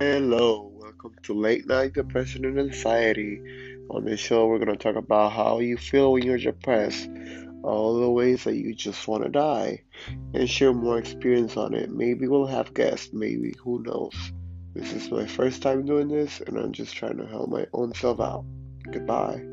Hello, welcome to Late Night Depression and Anxiety. On this show, we're going to talk about how you feel when you're depressed, all the ways that you just want to die, and share more experience on it. Maybe we'll have guests, maybe, who knows. This is my first time doing this, and I'm just trying to help my own self out. Goodbye.